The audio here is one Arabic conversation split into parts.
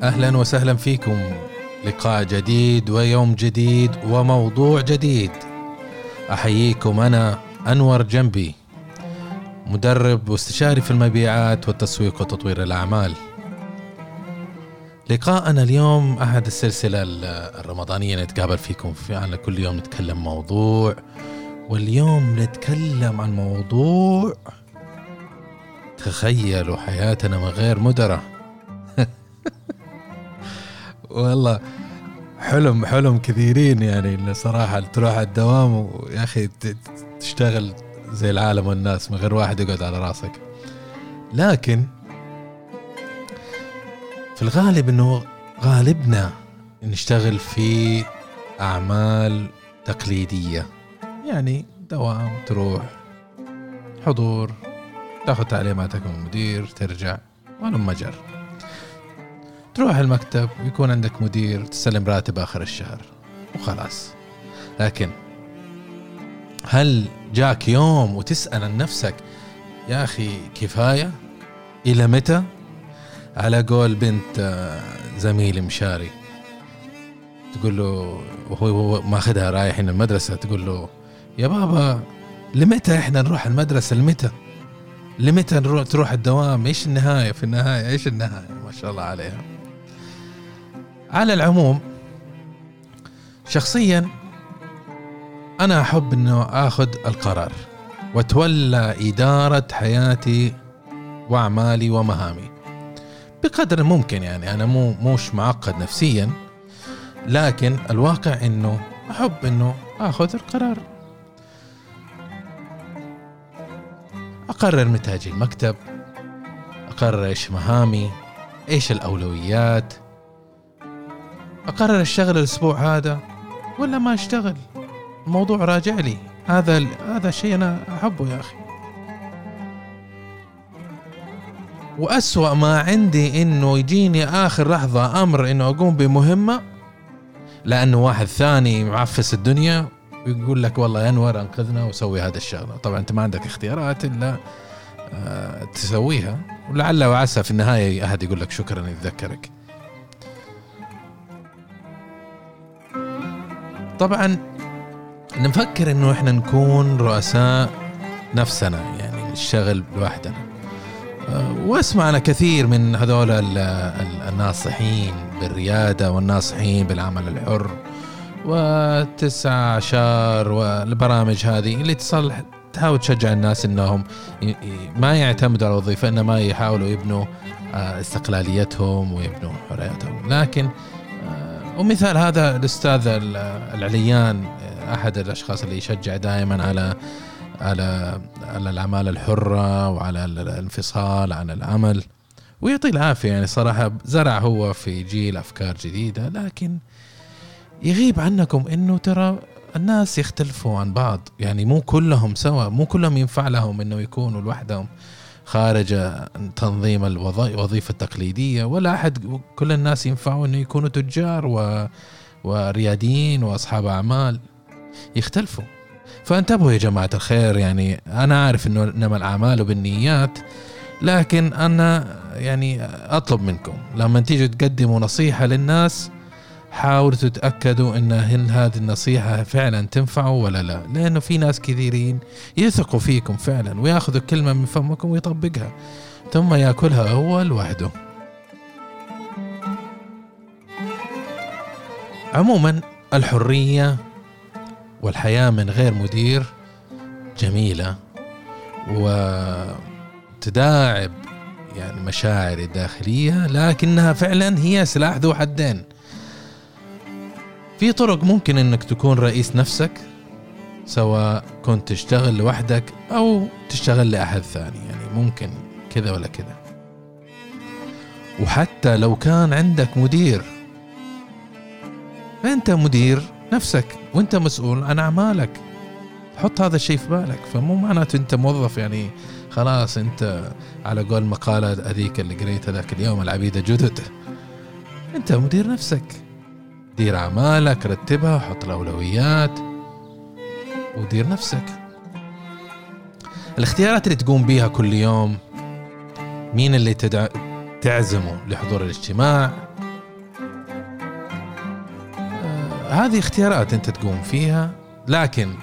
أهلا وسهلا فيكم. لقاء جديد ويوم جديد وموضوع جديد. أحييكم أنا أنور جنبي مدرب واستشاري في المبيعات والتسويق وتطوير الأعمال. لقاءنا اليوم أحد السلسلة الرمضانية. نتقابل فيكم فعلا كل يوم نتكلم موضوع واليوم نتكلم عن موضوع تخيلوا حياتنا من غير مدرة. والله حلم حلم كثيرين يعني إنه صراحة تروح على الدوام ويا أخي تشتغل زي العالم والناس من غير واحد يقعد على راسك. لكن في الغالب إنه غالبنا نشتغل في أعمال تقليدية. يعني دوام تروح حضور تاخذ تعليماتك من المدير ترجع ولما جر تروح المكتب ويكون عندك مدير تسلم راتب آخر الشهر وخلاص. لكن هل جاك يوم وتسأل عن نفسك يا أخي كفاية؟ إلى متى؟ على قول بنت آه، زميلي مشاري. تقول له وهو ماخذها رايحين المدرسة تقول له يا بابا لمتى إحنا نروح المدرسة؟ لمتى؟ لمتى نروح تروح الدوام؟ إيش النهاية؟ في النهاية إيش النهاية؟ ما شاء الله عليها. على العموم شخصيا أنا أحب إنه آخذ القرار وأتولى إدارة حياتي وأعمالي ومهامي. بقدر الممكن يعني أنا مو موش معقد نفسيا لكن الواقع إنه أحب إنه آخذ القرار. أقرر متى أجي المكتب أقرر إيش مهامي إيش الأولويات أقرر أشتغل الأسبوع هذا ولا ما أشتغل؟ الموضوع راجع لي. هذا هذا شيء أنا أحبه يا أخي. وأسوأ ما عندي إنه يجيني آخر لحظة أمر إنه أقوم بمهمة لأنه واحد ثاني معفس الدنيا ويقول لك والله يا أنور أنقذنا وسوي هذا الشغلة. طبعا أنت ما عندك اختيارات إلا آه، تسويها. ولعل وعسى في النهاية أحد يقول لك شكرا يتذكرك. طبعا نفكر إنه إحنا نكون رؤساء نفسنا يعني نشتغل لوحدنا. آه، وأسمعنا كثير من هذول الناصحين بالريادة والناصحين بالعمل الحر. وتسع عشر والبرامج هذه اللي تصلح تحاول تشجع الناس إنهم ما يعتمدوا على الوظيفة إنما يحاولوا يبنوا آه، استقلاليتهم ويبنوا حريتهم لكن ومثال هذا الأستاذ العليان أحد الأشخاص اللي يشجع دائما على على على الأعمال الحرة وعلى الانفصال عن العمل ويعطيه العافية. يعني صراحة زرع هو في جيل أفكار جديدة لكن يغيب عنكم إنه ترى الناس يختلفوا عن بعض. يعني مو كلهم سوا مو كلهم ينفع لهم إنه يكونوا لوحدهم. خارج تنظيم الوظيفة التقليدية ولا أحد كل الناس ينفعوا أنه يكونوا تجار و... ورياديين وأصحاب أعمال. يختلفوا. فانتبهوا يا جماعة الخير يعني أنا عارف أنه إنما الأعمال بالنيات لكن أنا يعني أطلب منكم لما تيجوا تقدموا نصيحة للناس حاولوا تتأكدوا إن هل هذه النصيحة فعلا تنفعوا ولا لا؟ لأنه في ناس كثيرين يثقوا فيكم فعلا ويأخذوا كلمة من فمكم ويطبقها ثم يأكلها هو لوحده. عموما الحرية والحياة من غير مدير جميلة وتداعب يعني مشاعري الداخلية لكنها فعلا هي سلاح ذو حدين. في طرق ممكن إنك تكون رئيس نفسك سواء كنت تشتغل لوحدك أو تشتغل لأحد ثاني يعني ممكن كذا ولا كذا. وحتى لو كان عندك مدير فانت مدير نفسك وأنت مسؤول عن أعمالك. حط هذا الشيء في بالك فمو معناته أنت موظف يعني خلاص أنت على قول مقالة هذيك اللي قريتها ذاك اليوم العبيدة جدد. أنت مدير نفسك. دير أعمالك رتبها وحط الأولويات ودير نفسك. الاختيارات اللي تقوم بيها كل يوم مين اللي تدع... تعزمه لحضور الاجتماع؟ آه هذه اختيارات أنت تقوم فيها. لكن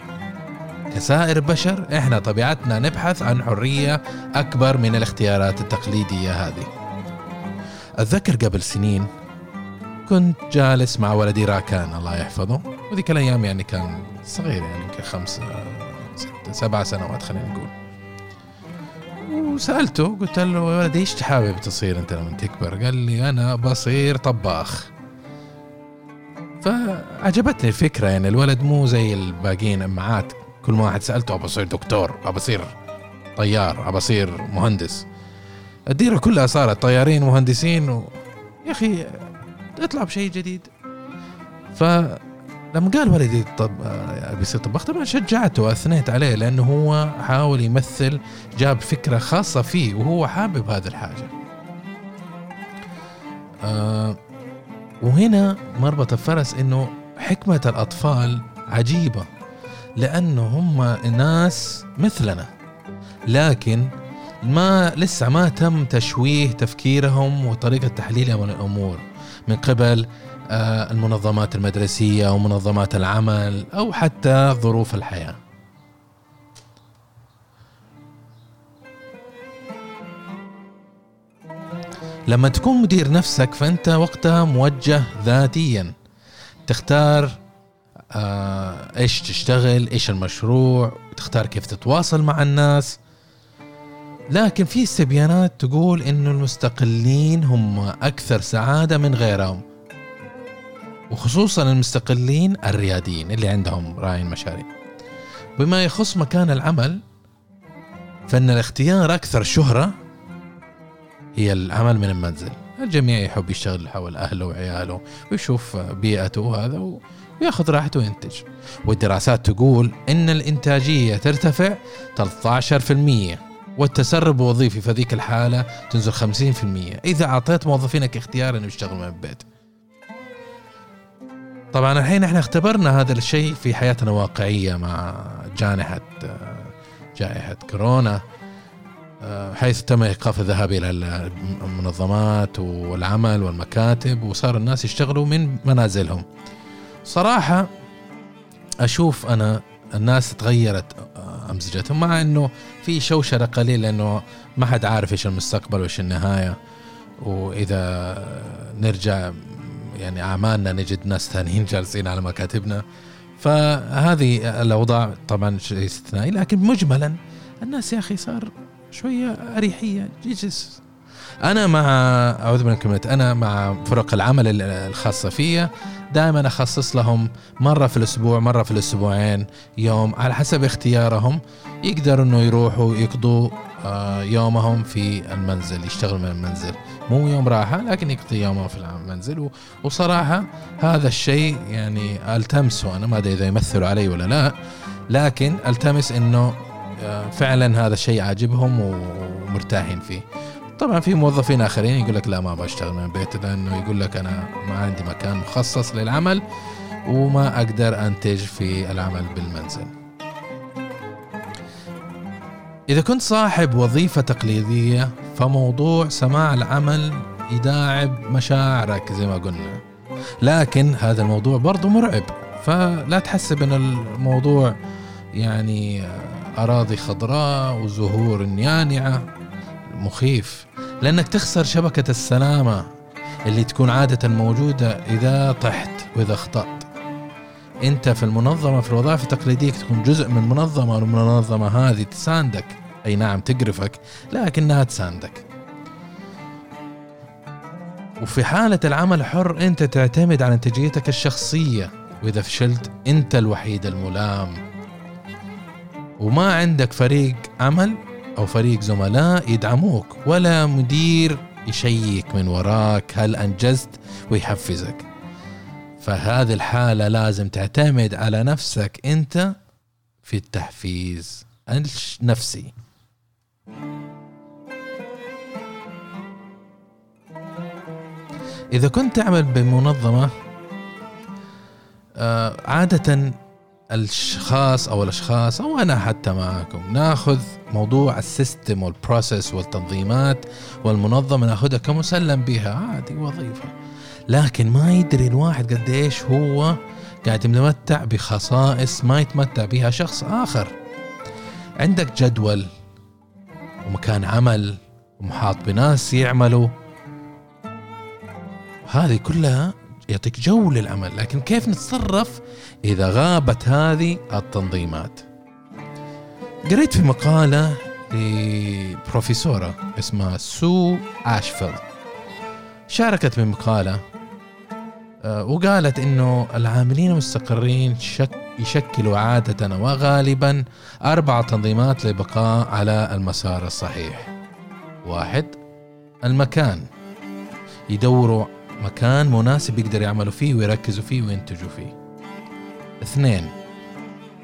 كسائر بشر إحنا طبيعتنا نبحث عن حرية أكبر من الاختيارات التقليدية هذه. أتذكر قبل سنين كنت جالس مع ولدي راكان الله يحفظه وذيك الأيام يعني كان صغير يعني يمكن خمس ست سبع سنوات خلينا نقول. وسألته قلت له يا ولدي إيش حابب تصير أنت لما تكبر؟ قال لي أنا بصير طباخ. فعجبتني الفكرة يعني الولد مو زي الباقيين أمعات كل ما واحد سألته أبى أصير دكتور أبى أصير طيار أبى أصير مهندس الديرة كلها صارت طيارين مهندسين و... يا أخي اطلع بشيء جديد فلما قال ولدي طب بيصير طباخ طبعا شجعته واثنيت عليه لأنه هو حاول يمثل جاب فكرة خاصة فيه وهو حابب هذه الحاجة. آه وهنا مربط الفرس إنه حكمة الأطفال عجيبة لأنه هم ناس مثلنا لكن ما لسه ما تم تشويه تفكيرهم وطريقة تحليلهم الأمور من قبل آه، المنظمات المدرسية ومنظمات العمل أو حتى ظروف الحياة. لما تكون مدير نفسك فأنت وقتها موجه ذاتيا. تختار آه إيش تشتغل إيش المشروع تختار كيف تتواصل مع الناس. لكن في استبيانات تقول انه المستقلين هم أكثر سعادة من غيرهم وخصوصا المستقلين الرياديين اللي عندهم راعي مشاريع بما يخص مكان العمل فإن الاختيار أكثر شهرة هي العمل من المنزل. الجميع يحب يشتغل حول أهله وعياله ويشوف بيئته وهذا ويأخذ راحته وينتج. والدراسات تقول إن الإنتاجية ترتفع 13% والتسرب الوظيفي في ذيك الحالة تنزل 50% إذا أعطيت موظفينك اختيار أنه يشتغل من البيت. طبعا الحين إحنا اختبرنا هذا الشيء في حياتنا واقعية مع جائحة جائحة كورونا حيث تم إيقاف الذهاب إلى المنظمات والعمل والمكاتب وصار الناس يشتغلوا من منازلهم. صراحة أشوف أنا الناس تغيرت أمزجتهم مع إنه في شوشرة قليل لأنه ما حد عارف إيش المستقبل وإيش النهاية. وإذا نرجع يعني أعمالنا نجد ناس ثانيين جالسين على مكاتبنا. فهذه الأوضاع طبعا شيء استثنائي لكن مجملا الناس يا أخي صار شوية أريحية جيجس أنا مع أعوذ من أنا مع فرق العمل الخاصة فيا. دائما أخصص لهم مرة في الأسبوع مرة في الأسبوعين يوم على حسب اختيارهم. يقدروا إنه يروحوا يقضوا آه، يومهم في المنزل يشتغل من المنزل. مو يوم راحة لكن يقضي يومه في المنزل. وصراحة هذا الشيء يعني ألتمسه. أنا ما أدري إذا يمثلوا علي ولا لا لكن ألتمس إنه فعلا هذا الشيء عاجبهم ومرتاحين فيه. طبعا في موظفين آخرين يقول لك لا ما بشتغل من البيت لأنه يقول لك أنا ما عندي مكان مخصص للعمل وما أقدر أنتج في العمل بالمنزل. إذا كنت صاحب وظيفة تقليدية فموضوع سماع العمل يداعب مشاعرك زي ما قلنا. لكن هذا الموضوع برضو مرعب فلا تحسب ان الموضوع يعني أراضي خضراء وزهور يانعة مخيف. لأنك تخسر شبكة السلامة اللي تكون عادة موجودة إذا طحت وإذا أخطأت. أنت في المنظمة في الوظائف التقليدية تكون جزء من منظمة والمنظمة هذه تساندك. أي نعم تقرفك لكنها تساندك. وفي حالة العمل الحر أنت تعتمد على إنتاجيتك الشخصية. وإذا فشلت أنت الوحيد الملام. وما عندك فريق عمل أو فريق زملاء يدعموك ولا مدير يشيك من وراك هل أنجزت؟ ويحفزك. فهذه الحالة لازم تعتمد على نفسك أنت في التحفيز النفسي. إذا كنت تعمل بمنظمة آه، عادة الأشخاص أو الأشخاص أو أنا حتى معكم ناخذ موضوع ال system وال process والتنظيمات والمنظمة ناخذها كمسلم بها. عادي وظيفة. لكن ما يدري الواحد قديش هو قاعد يتمتع بخصائص ما يتمتع بها شخص آخر. عندك جدول ومكان عمل ومحاط بناس يعملوا. هذه كلها يعطيك جو للعمل لكن كيف نتصرف إذا غابت هذه التنظيمات؟ قريت في مقالة لبروفيسورة اسمها سو أشفيلد. شاركت بمقالة آه، وقالت إنه العاملين المستقرين شك يشكلوا عادة وغالبا أربع تنظيمات للبقاء على المسار الصحيح. واحد المكان. يدوروا مكان مناسب يقدر يعملوا فيه ويركزوا فيه وينتجوا فيه. اثنين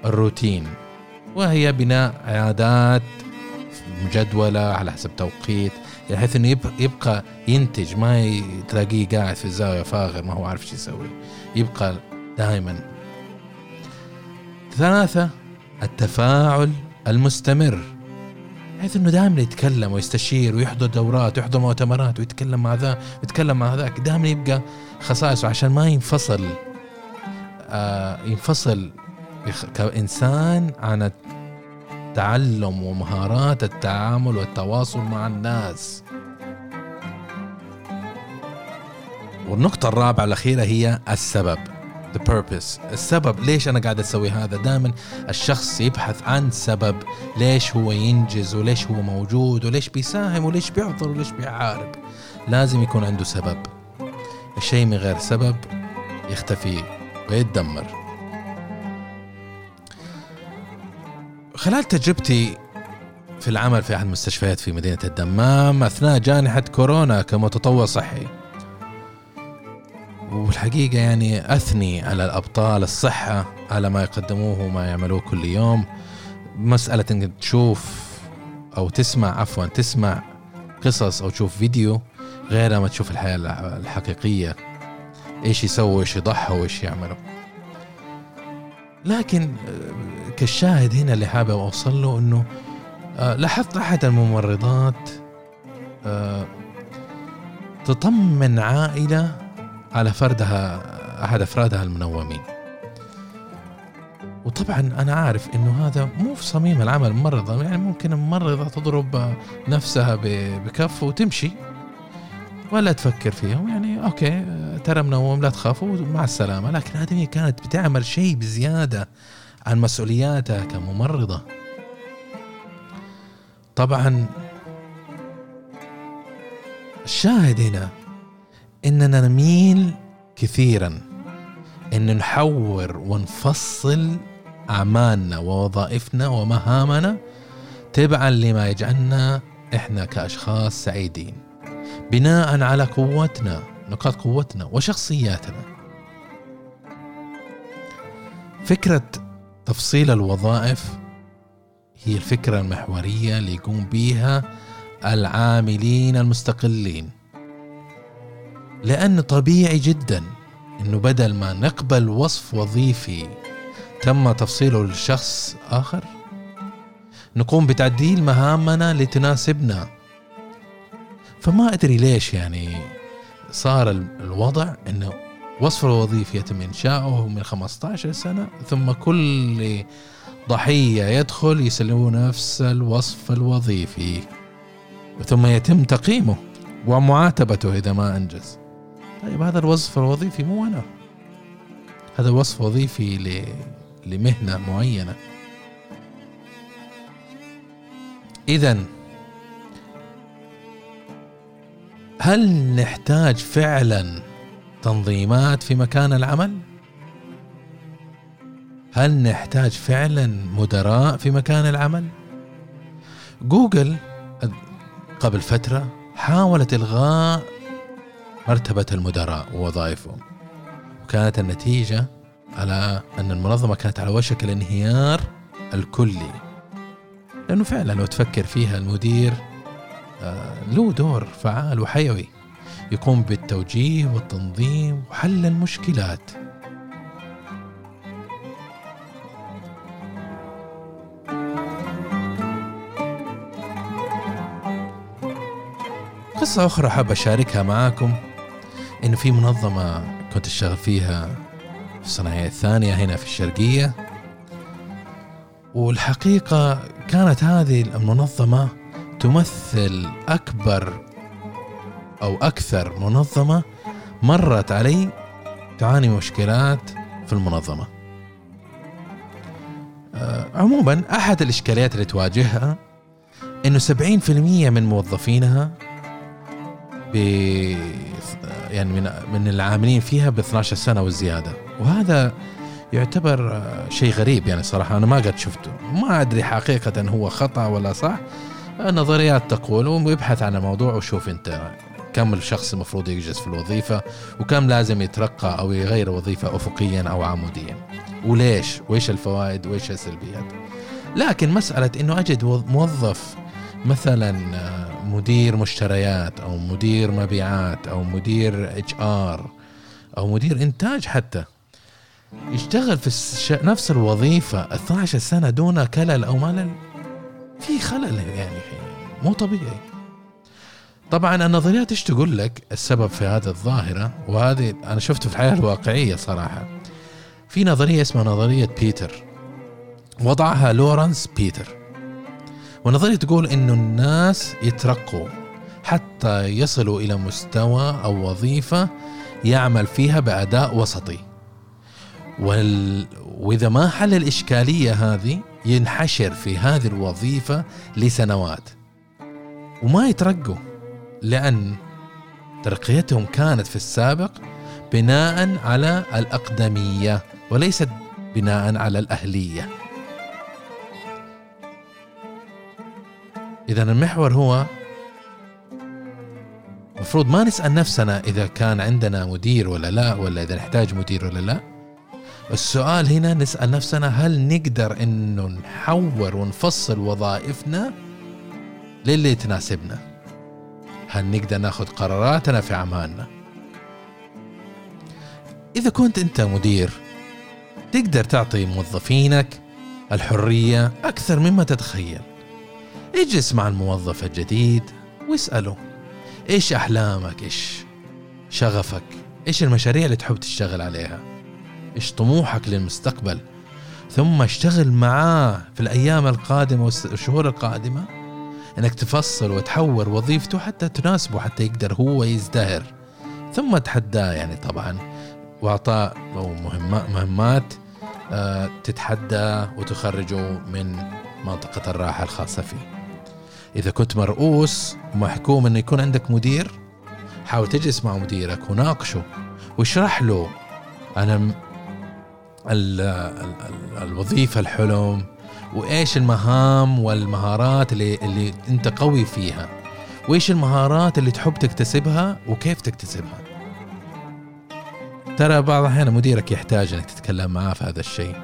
الروتين وهي بناء عادات مجدولة على حسب توقيت بحيث إنه يبقى ينتج ما تلاقيه قاعد في الزاوية فاغر ما هو عارف شو يسوي يبقى دائما ثلاثة التفاعل المستمر. بحيث إنه دائما يتكلم ويستشير ويحضر دورات ويحضر مؤتمرات ويتكلم مع ذا ويتكلم مع ذاك دائما يبقى خصائصه عشان ما ينفصل آه ينفصل كإنسان عن التعلم ومهارات التعامل والتواصل مع الناس. والنقطة الرابعة الأخيرة هي السبب. The purpose. السبب ليش أنا قاعد أسوي هذا؟ دائما الشخص يبحث عن سبب. ليش هو ينجز وليش هو موجود وليش بيساهم وليش بيعذر وليش بيحارب لازم يكون عنده سبب. الشيء من غير سبب يختفي ويتدمر. خلال تجربتي في العمل في أحد المستشفيات في مدينة الدمام أثناء جائحة كورونا كمتطوع صحي والحقيقة يعني أثني على الأبطال الصحة على ما يقدموه وما يعملوه كل يوم. مسألة إنك تشوف أو تسمع عفوا تسمع قصص أو تشوف فيديو غير ما تشوف الحياة الحقيقية. إيش يسووا إيش يضحوا إيش يعملوا. لكن آه، كالشاهد هنا اللي حابب أوصل له إنه آه، لاحظت أحد الممرضات آه، تطمن عائلة على فردها أحد أفرادها المنومين. وطبعا أنا عارف إنه هذا مو في صميم العمل الممرضة يعني ممكن الممرضة تضرب نفسها بكف وتمشي ولا تفكر فيهم يعني أوكي ترى منوم لا تخافوا مع السلامة. لكن هذه كانت بتعمل شيء بزيادة عن مسؤولياتها كممرضة. طبعا الشاهد هنا إننا نميل كثيرا إن نحور ونفصل أعمالنا ووظائفنا ومهامنا تبعا لما يجعلنا إحنا كأشخاص سعيدين. بناء على قوتنا نقاط قوتنا وشخصياتنا. فكرة تفصيل الوظائف هي الفكرة المحورية اللي يقوم بها العاملين المستقلين. لأن طبيعي جدا أنه بدل ما نقبل وصف وظيفي تم تفصيله لشخص آخر. نقوم بتعديل مهامنا لتناسبنا. فما أدري ليش يعني صار الوضع أنه وصف الوظيفي يتم إنشاؤه من 15 سنة ثم كل ضحية يدخل يسلمه نفس الوصف الوظيفي ثم يتم تقييمه ومعاتبته إذا ما أنجز. طيب هذا الوظف الوظيفي مو أنا هذا وصف وظيفي ل... لمهنة معينة إذا هل نحتاج فعلا تنظيمات في مكان العمل؟ هل نحتاج فعلا مدراء في مكان العمل؟ جوجل قبل فترة حاولت إلغاء مرتبة المدراء ووظائفهم. وكانت النتيجة على أن المنظمة كانت على وشك الانهيار الكلي. لأنه فعلا لو تفكر فيها المدير آه، له دور فعال وحيوي. يقوم بالتوجيه والتنظيم وحل المشكلات. قصة أخرى حاب أشاركها معاكم. إنه في منظمة كنت أشتغل فيها في الصناعية الثانية هنا في الشرقية. والحقيقة كانت هذه المنظمة تمثل أكبر أو أكثر منظمة مرت علي تعاني مشكلات في المنظمة. آه، عموما أحد الإشكاليات اللي تواجهها إنه 70% من موظفينها ب يعني من من العاملين فيها ب 12 سنة والزيادة. وهذا يعتبر شيء غريب يعني صراحة أنا ما قد شفته. ما أدري حقيقة هو خطأ ولا صح. نظريات تقول ويبحث عن الموضوع وشوف أنت كم الشخص المفروض يجلس في الوظيفة وكم لازم يترقى أو يغير وظيفة أفقيا أو عموديا. وليش؟ وإيش الفوائد؟ وإيش السلبيات؟ لكن مسألة أنه أجد موظف مثلا آه، مدير مشتريات أو مدير مبيعات أو مدير HR أو مدير إنتاج حتى يشتغل في. نفس الوظيفة 12 سنة دون كلل أو ملل؟ في خلل يعني مو طبيعي. طبعا النظريات إيش تقول لك؟ السبب في هذه الظاهرة وهذه أنا شفته في الحياة الواقعية صراحة. في نظرية اسمها نظرية بيتر وضعها لورنس بيتر. ونظرية تقول إنه الناس يترقوا حتى يصلوا إلى مستوى أو وظيفة يعمل فيها بأداء وسطي. وال... وإذا ما حل الإشكالية هذه ينحشر في هذه الوظيفة لسنوات. وما يترقوا لأن ترقيتهم كانت في السابق بناء على الأقدمية وليست بناء على الأهلية. إذا المحور هو المفروض ما نسأل نفسنا إذا كان عندنا مدير ولا لا ولا إذا نحتاج مدير ولا لا. السؤال هنا نسأل نفسنا هل نقدر إنه نحور ونفصل وظائفنا للي تناسبنا؟ هل نقدر ناخذ قراراتنا في أعمالنا؟ إذا كنت أنت مدير تقدر تعطي موظفينك الحرية أكثر مما تتخيل. اجلس مع الموظف الجديد واسأله. إيش أحلامك؟ إيش شغفك؟ إيش المشاريع اللي تحب تشتغل عليها؟ إيش طموحك للمستقبل؟ ثم اشتغل معاه في الأيام القادمة والشهور القادمة. إنك تفصل وتحور وظيفته حتى تناسبه حتى يقدر هو يزدهر. ثم تحداه يعني طبعا. واعطاء مهمات آه، تتحدى وتخرجه من منطقة الراحة الخاصة فيه. إذا كنت مرؤوس ومحكوم أنه يكون عندك مدير حاول تجلس مع مديرك وناقشه واشرح له أنا ال ال ال الوظيفة الحلم وإيش المهام والمهارات اللي, اللي أنت قوي فيها وإيش المهارات اللي تحب تكتسبها وكيف تكتسبها. ترى بعض الأحيان مديرك يحتاج أنك تتكلم معاه في هذا الشيء.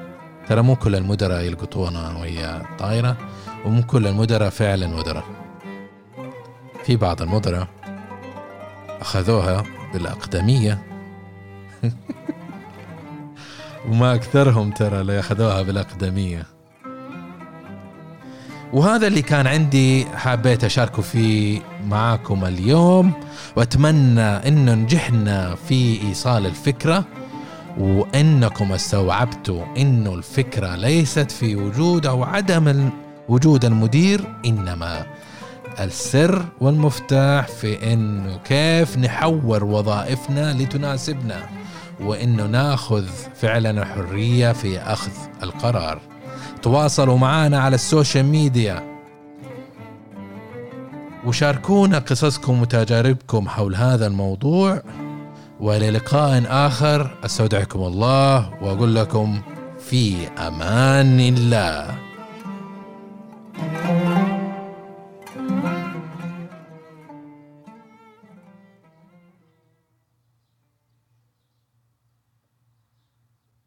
ترى مو كل المدراء يلقطونا وهي طايرة. ومو كل المدراء فعلا مدراء. في بعض المدراء أخذوها بالأقدمية. وما أكثرهم ترى اللي أخذوها بالأقدمية. وهذا اللي كان عندي حبيت أشاركه فيه معاكم اليوم. وأتمنى أنه نجحنا في إيصال الفكرة. وأنكم استوعبتوا أنه الفكرة ليست في وجود أو عدم وجود المدير إنما السر والمفتاح في انه كيف نحور وظائفنا لتناسبنا وانه ناخذ فعلا الحريه في أخذ القرار. تواصلوا معنا على السوشيال ميديا. وشاركونا قصصكم وتجاربكم حول هذا الموضوع. وإلى لقاء آخر أستودعكم الله وأقول لكم في أمان الله.